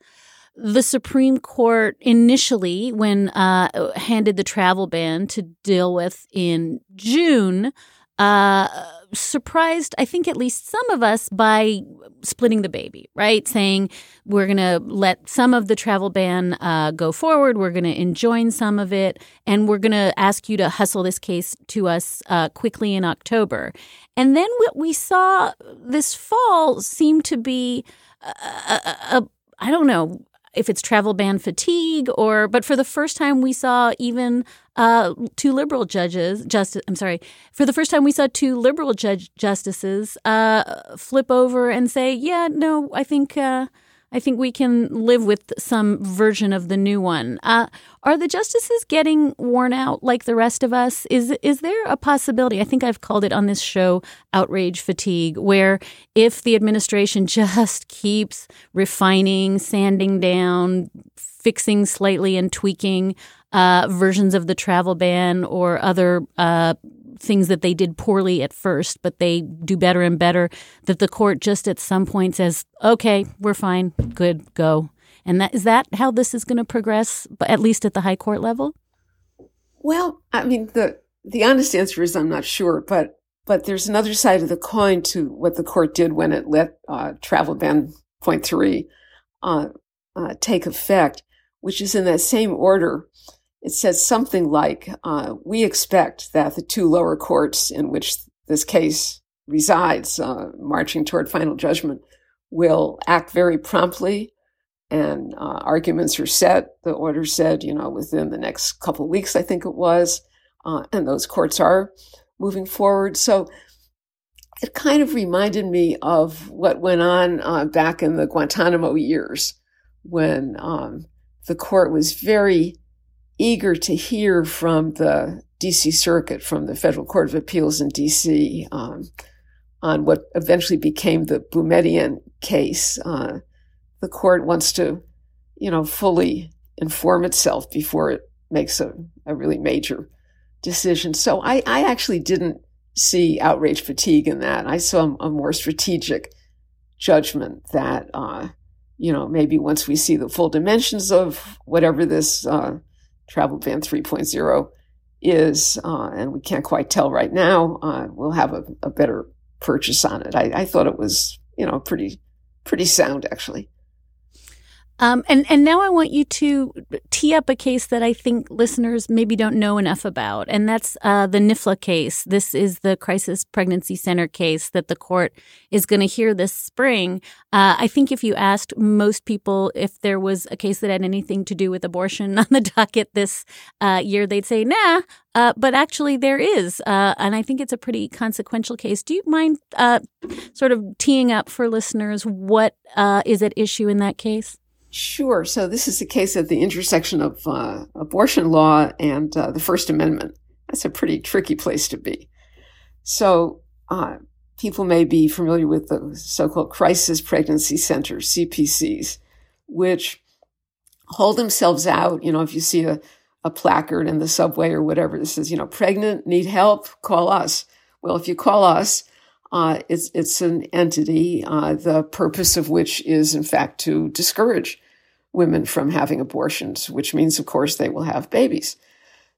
the Supreme Court initially, when uh, handed the travel ban to deal with in June, uh, surprised, I think, at least some of us by splitting the baby, right? Saying we're going to let some of the travel ban uh, go forward, we're going to enjoin some of it, and we're going to ask you to hustle this case to us uh, quickly in October. And then what we saw this fall seemed to be, I don't know, if it's travel ban fatigue or but for the first time we saw even uh, two liberal judges justice i'm sorry for the first time we saw two liberal judge justices uh, flip over and say yeah no i think uh, I think we can live with some version of the new one. Uh, are the justices getting worn out like the rest of us? Is is there a possibility? I think I've called it on this show outrage fatigue, where if the administration just keeps refining, sanding down, fixing slightly, and tweaking uh, versions of the travel ban or other uh, things that they did poorly at first, but they do better and better, that the court just at some point says, okay, we're fine, good, go. And that is that how this is going to progress, at least at the high court level? Well, I mean, the, the honest answer is I'm not sure, but, but there's another side of the coin to what the court did when it let uh, travel ban point three uh, uh, take effect, which is in that same order it says something like, uh, we expect that the two lower courts in which this case resides, uh, marching toward final judgment, will act very promptly and uh, arguments are set. The order said, you know, within the next couple weeks, I think it was, uh, and those courts are moving forward. So it kind of reminded me of what went on uh, back in the Guantanamo years when um, the court was very eager to hear from the DC Circuit, from the Federal Court of Appeals in DC, um, on what eventually became the Boumediene case. Uh, the court wants to, you know, fully inform itself before it makes a, a really major decision. So I, I actually didn't see outrage fatigue in that. I saw a more strategic judgment that, uh, you know, maybe once we see the full dimensions of whatever this uh, Travel Ban 3.0 is, uh, and we can't quite tell right now, uh, we'll have a, a, better purchase on it. I, I, thought it was, you know, pretty, pretty sound actually. Um, and and now I want you to tee up a case that I think listeners maybe don't know enough about, and that's uh, the NIFLA case. This is the Crisis Pregnancy Center case that the court is going to hear this spring. Uh, I think if you asked most people if there was a case that had anything to do with abortion on the docket this uh, year, they'd say, "Nah." Uh, but actually, there is, uh, and I think it's a pretty consequential case. Do you mind uh, sort of teeing up for listeners what is at issue in that case? Sure. So this is a case at the intersection of uh, abortion law and uh, the First Amendment. That's a pretty tricky place to be. So uh, people may be familiar with the so-called crisis pregnancy centers, CPCs, which hold themselves out. You know, if you see a, a placard in the subway or whatever that says, you know, pregnant, need help, call us. Well, if you call us, uh, it's it's an entity, uh, the purpose of which is, in fact, to discourage women from having abortions, which means, of course, they will have babies.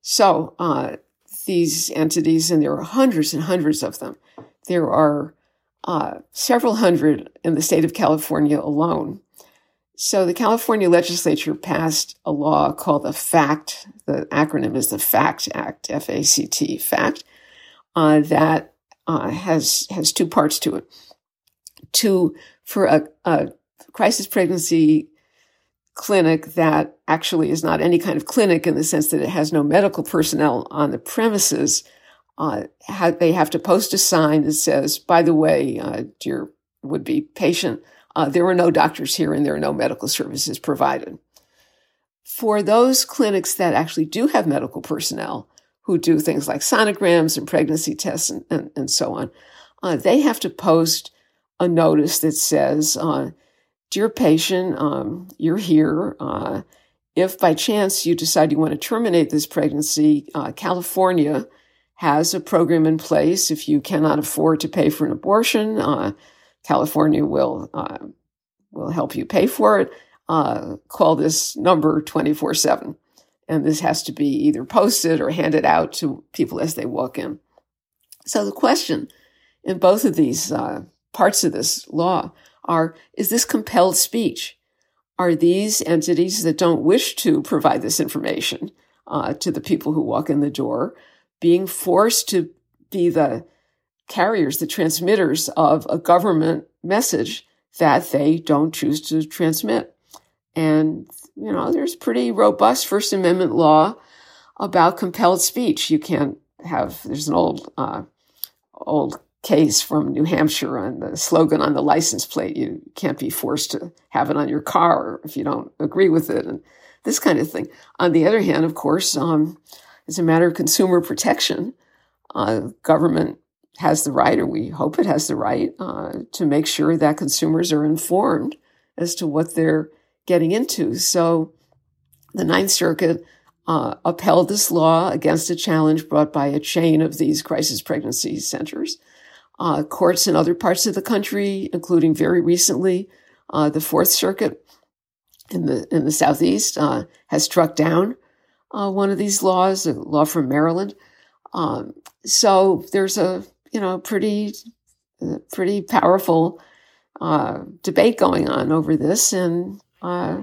So uh, these entities, and there are hundreds and hundreds of them, there are uh, several hundred in the state of California alone. So the California legislature passed a law called the FACT. The acronym is the FACT Act, F-A-C-T, FACT, uh, that uh, has has two parts to it. To for a, a crisis pregnancy clinic that actually is not any kind of clinic in the sense that it has no medical personnel on the premises, uh, ha- they have to post a sign that says, by the way, uh, dear would be patient, uh, there are no doctors here and there are no medical services provided. For those clinics that actually do have medical personnel who do things like sonograms and pregnancy tests and, and, and so on, uh, they have to post a notice that says, uh, Dear patient, um, you're here. Uh, if by chance you decide you want to terminate this pregnancy, uh, California has a program in place. If you cannot afford to pay for an abortion, uh, California will uh, will help you pay for it. uh, call this number 24 7. And this has to be either posted or handed out to people as they walk in. So the question in both of these uh, parts of this law are is this compelled speech? Are these entities that don't wish to provide this information uh, to the people who walk in the door being forced to be the carriers, the transmitters of a government message that they don't choose to transmit? And, you know, there's pretty robust First Amendment law about compelled speech. You can't have, there's an old, uh, old case from New Hampshire on the slogan on the license plate. You can't be forced to have it on your car if you don't agree with it and this kind of thing. On the other hand, of course, um, as a matter of consumer protection, uh, government has the right, or we hope it has the right, uh, to make sure that consumers are informed as to what they're getting into. So the Ninth Circuit uh, upheld this law against a challenge brought by a chain of these crisis pregnancy centers. Uh, courts in other parts of the country, including very recently, uh, the Fourth Circuit in the in the southeast uh, has struck down uh, one of these laws, a law from Maryland. Um, so there's a you know pretty pretty powerful uh, debate going on over this, and uh,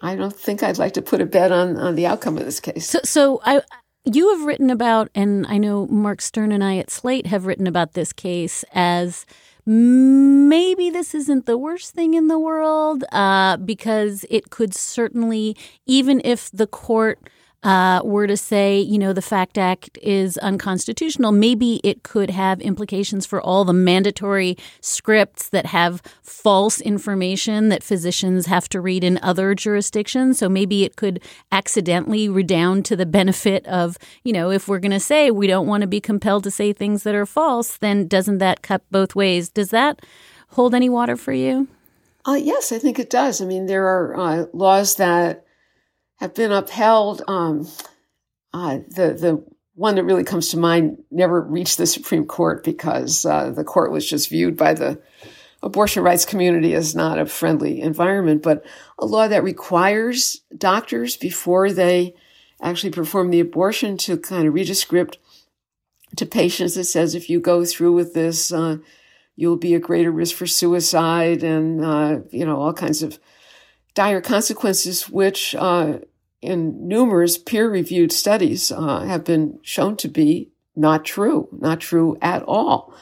I don't think I'd like to put a bet on on the outcome of this case. So, so I you have written about, and I know Mark Stern and I at Slate have written about this case as maybe this isn't the worst thing in the world uh, because it could certainly, even if the court uh, were to say, you know, the FACT Act is unconstitutional, maybe it could have implications for all the mandatory scripts that have false information that physicians have to read in other jurisdictions. So maybe it could accidentally redound to the benefit of, you know, if we're going to say we don't want to be compelled to say things that are false, then doesn't that cut both ways? Does that hold any water for you? Uh, yes, I think it does. I mean, there are uh, laws that have been upheld. Um, uh, the the one that really comes to mind never reached the Supreme Court because uh, the court was just viewed by the abortion rights community as not a friendly environment. But a law that requires doctors before they actually perform the abortion to kind of read a script to patients that says if you go through with this, uh, you'll be a greater risk for suicide and uh, you know all kinds of dire consequences, which uh, in numerous peer reviewed studies uh, have been shown to be not true, not true at all.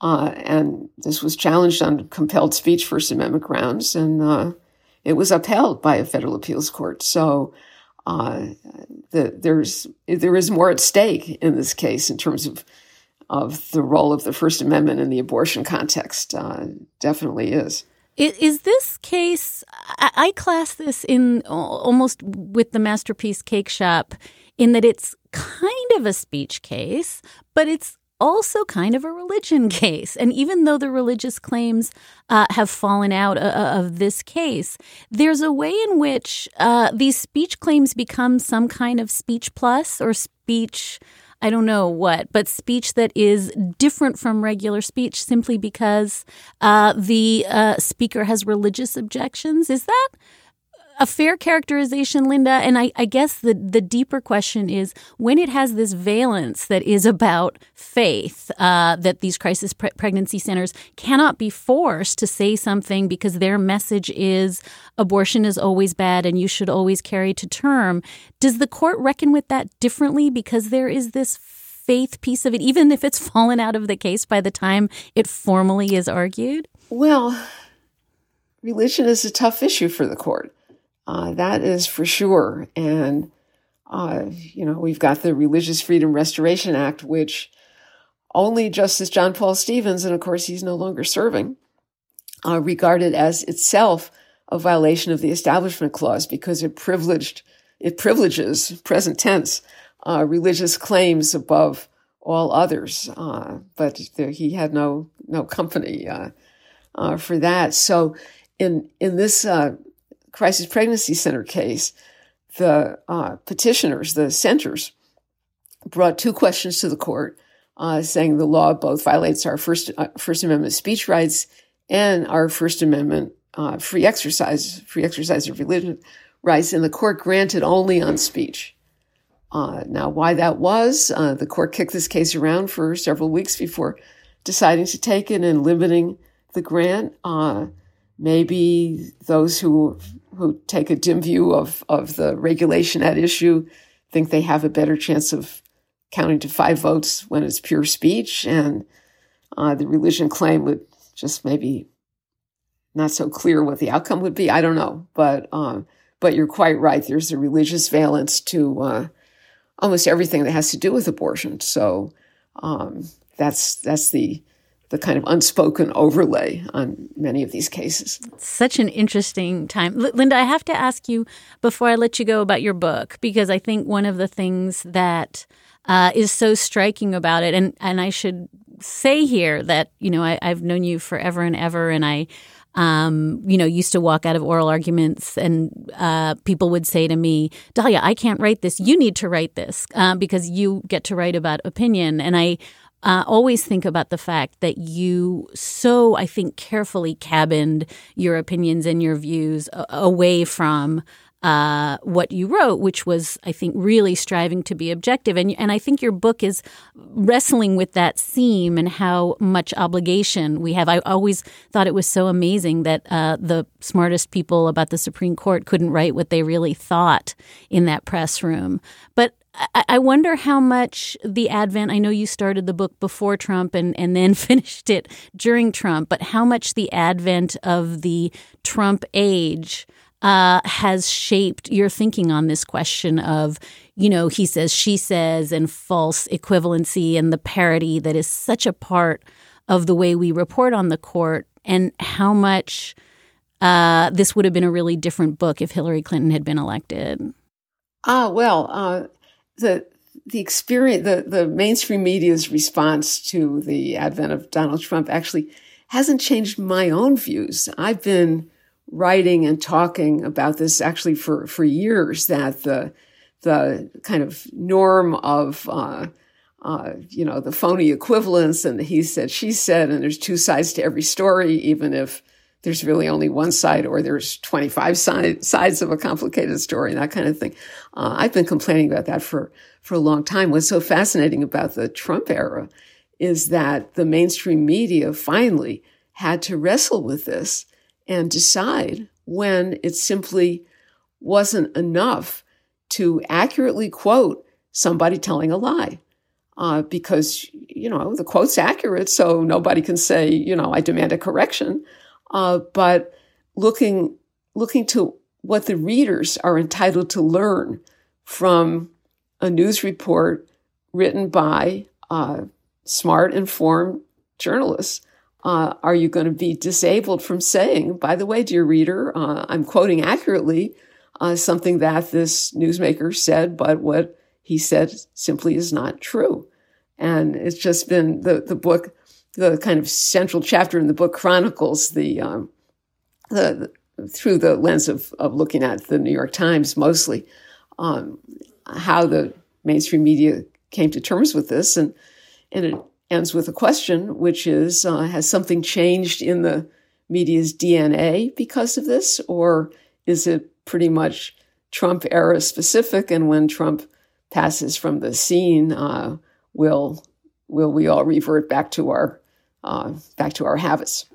Uh, and this was challenged on compelled speech First Amendment grounds, and uh, it was upheld by a federal appeals court. So uh, the, there's there is more at stake in this case in terms of of the role of the First Amendment in the abortion context. Uh, definitely is. Is this case? I class this in almost with the masterpiece cake shop, in that it's kind of a speech case, but it's also kind of a religion case. And even though the religious claims uh, have fallen out uh, uh, of this case, there's a way in which uh, these speech claims become some kind of speech plus or speech I don't know what, but speech that is different from regular speech simply because uh, the uh, speaker has religious objections. Is that a fair characterization, Linda? And I, I, guess the, the deeper question is when it has this valence that is about faith, uh, that these crisis pre- pregnancy centers cannot be forced to say something because their message is abortion is always bad and you should always carry to term. Does the court reckon with that differently because there is this faith piece of it, even if it's fallen out of the case by the time it formally is argued? Well, religion is a tough issue for the court. Uh, that is for sure. And, uh, you know, we've got the Religious Freedom Restoration Act, which only Justice John Paul Stevens, and of course he's no longer serving, uh, regarded as itself a violation of the Establishment Clause because it privileged, it privileges, present tense, uh, religious claims above all others. Uh, but there, he had no, no company, uh, for that. So in, in this, crisis pregnancy center case, the uh, petitioners, the centers, brought two questions to the court, uh, saying the law both violates our First uh, First Amendment speech rights and our First Amendment uh, free exercise, free exercise of religion rights, and the court granted only on speech. Uh, now, why that was, uh, the court kicked this case around for several weeks before deciding to take it and limiting the grant. Maybe those who who take a dim view of, of the regulation at issue think they have a better chance of counting to five votes when it's pure speech, and uh, the religion claim would just maybe not so clear what the outcome would be. I don't know, but um, but you're quite right. There's a religious valence to uh, almost everything that has to do with abortion. So um, that's that's the the kind of unspoken overlay on many of these cases. Such an interesting time. L- Linda, I have to ask you before I let you go about your book, because I think one of the things that uh, is so striking about it, and, and I should say here that, you know, I, I've known you forever and ever, and I um, you know, used to walk out of oral arguments and uh, people would say to me, Dahlia, I can't write this. You need to write this uh, because you get to write about opinion. And I uh, always think about the fact that you so, I think, carefully cabined your opinions and your views a- away from uh, what you wrote, which was, I think, really striving to be objective. And, and I think your book is wrestling with that seam and how much obligation we have. I always thought it was so amazing that uh, the smartest people about the Supreme Court couldn't write what they really thought in that press room. But I wonder how much the advent, I know you started the book before Trump and, and then finished it during Trump, but how much the advent of the Trump age uh, has shaped your thinking on this question of, you know, he says, she says, and false equivalency and the parody that is such a part of the way we report on the court, and how much uh, this would have been a really different book if Hillary Clinton had been elected. Ah, well, uh, the the experience, the the mainstream media's response to the advent of Donald Trump actually hasn't changed my own views. I've been writing and talking about this actually for, for years that the, the kind of norm of, uh, uh, you know, the phony equivalence and the he said, she said, and there's two sides to every story, even if there's really only one side or there's 25 side, sides of a complicated story, and that kind of thing. Uh, I've been complaining about that for, for a long time. What's so fascinating about the Trump era is that the mainstream media finally had to wrestle with this and decide when it simply wasn't enough to accurately quote somebody telling a lie. Uh, because, you know, the quote's accurate, so nobody can say, you know, I demand a correction. Uh, but looking, looking to what the readers are entitled to learn from a news report written by uh, smart, informed journalists uh, are you going to be disabled from saying, by the way, dear reader, uh, I'm quoting accurately uh, something that this newsmaker said, but what he said simply is not true. And it's just been the, the book, the kind of central chapter in the book chronicles the, um, the, the, through the lens of, of looking at the New York Times mostly, um, how the mainstream media came to terms with this. And, and it ends with a question, which is uh, Has something changed in the media's DNA because of this? Or is it pretty much Trump era specific? And when Trump passes from the scene, uh, will, will we all revert back to our, uh, back to our habits?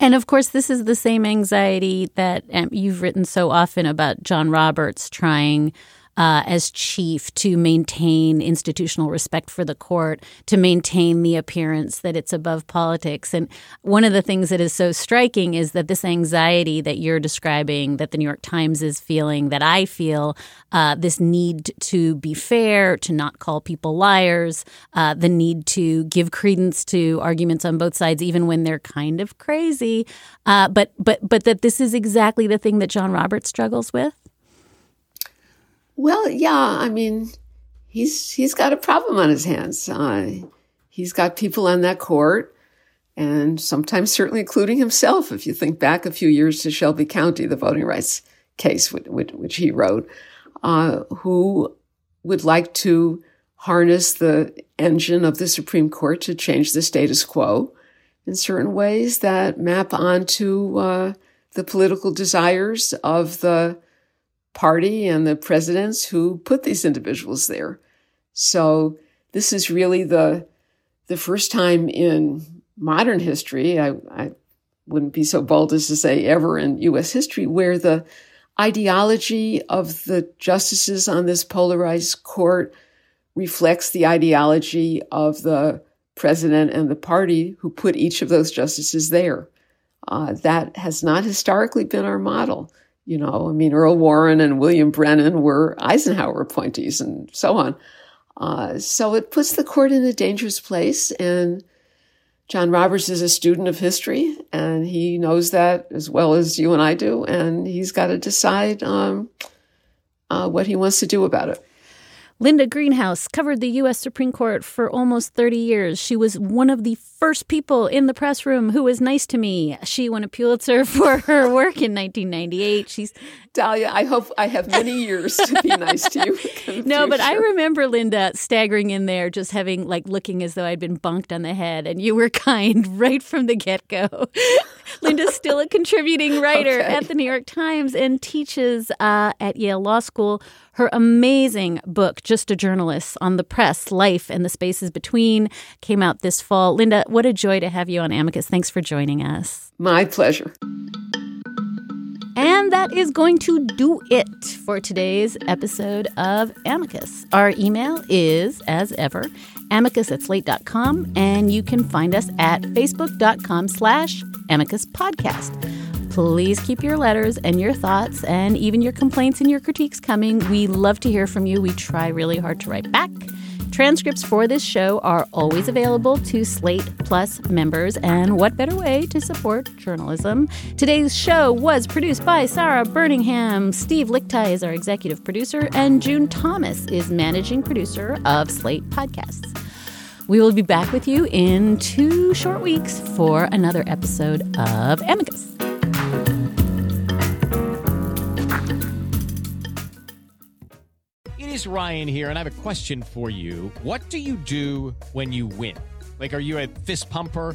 And of course, this is the same anxiety that um, you've written so often about John Roberts trying uh, as chief to maintain institutional respect for the court, to maintain the appearance that it's above politics. And one of the things that is so striking is that this anxiety that you're describing, that the New York Times is feeling, that I feel, uh, this need to be fair, to not call people liars, uh, the need to give credence to arguments on both sides, even when they're kind of crazy. Uh, but but but that this is exactly the thing that John Roberts struggles with. Well, yeah, I mean, he's he's got a problem on his hands. Uh, he's got people on that court, and sometimes certainly including himself. If you think back a few years to Shelby County, the voting rights case which, which he wrote, uh, who would like to harness the engine of the Supreme Court to change the status quo in certain ways that map onto uh, the political desires of the party and the presidents who put these individuals there. So this is really the the first time in modern history, I, I wouldn't be so bold as to say ever in U.S. history, where the ideology of the justices on this polarized court reflects the ideology of the president and the party who put each of those justices there. Uh, that has not historically been our model. You know, I mean, Earl Warren and William Brennan were Eisenhower appointees and so on. Uh, so it puts the court in a dangerous place. And John Roberts is a student of history, and he knows that as well as you and I do. And he's got to decide um, uh, what he wants to do about it. Linda Greenhouse covered the U.S. Supreme Court for almost 30 years. She was one of the first people in the press room who was nice to me. She won a Pulitzer for her work in 1998. She's Dahlia. I hope I have many years to be nice to you. no, but I remember Linda staggering in there, just having like looking as though I'd been bunked on the head, and you were kind right from the get go. Linda's still a contributing writer Okay. at the New York Times and teaches uh, at Yale Law School. Her amazing book, Just a Journalist, on the press, life, and the spaces between, came out this fall. Linda, what a joy to have you on Amicus. Thanks for joining us. My pleasure. And that is going to do it for today's episode of Amicus. Our email is, as ever, amicus at slate.com, and you can find us at facebook.com slash amicus podcast. Please keep your letters and your thoughts and even your complaints and your critiques coming. We love to hear from you. We try really hard to write back. Transcripts for this show are always available to Slate Plus members, and what better way to support journalism? Today's show was produced by Sarah Birmingham. Steve Lickteig is our executive producer, and June Thomas is managing producer of Slate Podcasts. We will be back with you in two short weeks for another episode of Amicus. It is Ryan here, and I have a question for you. What do you do when you win? Like, are you a fist pumper?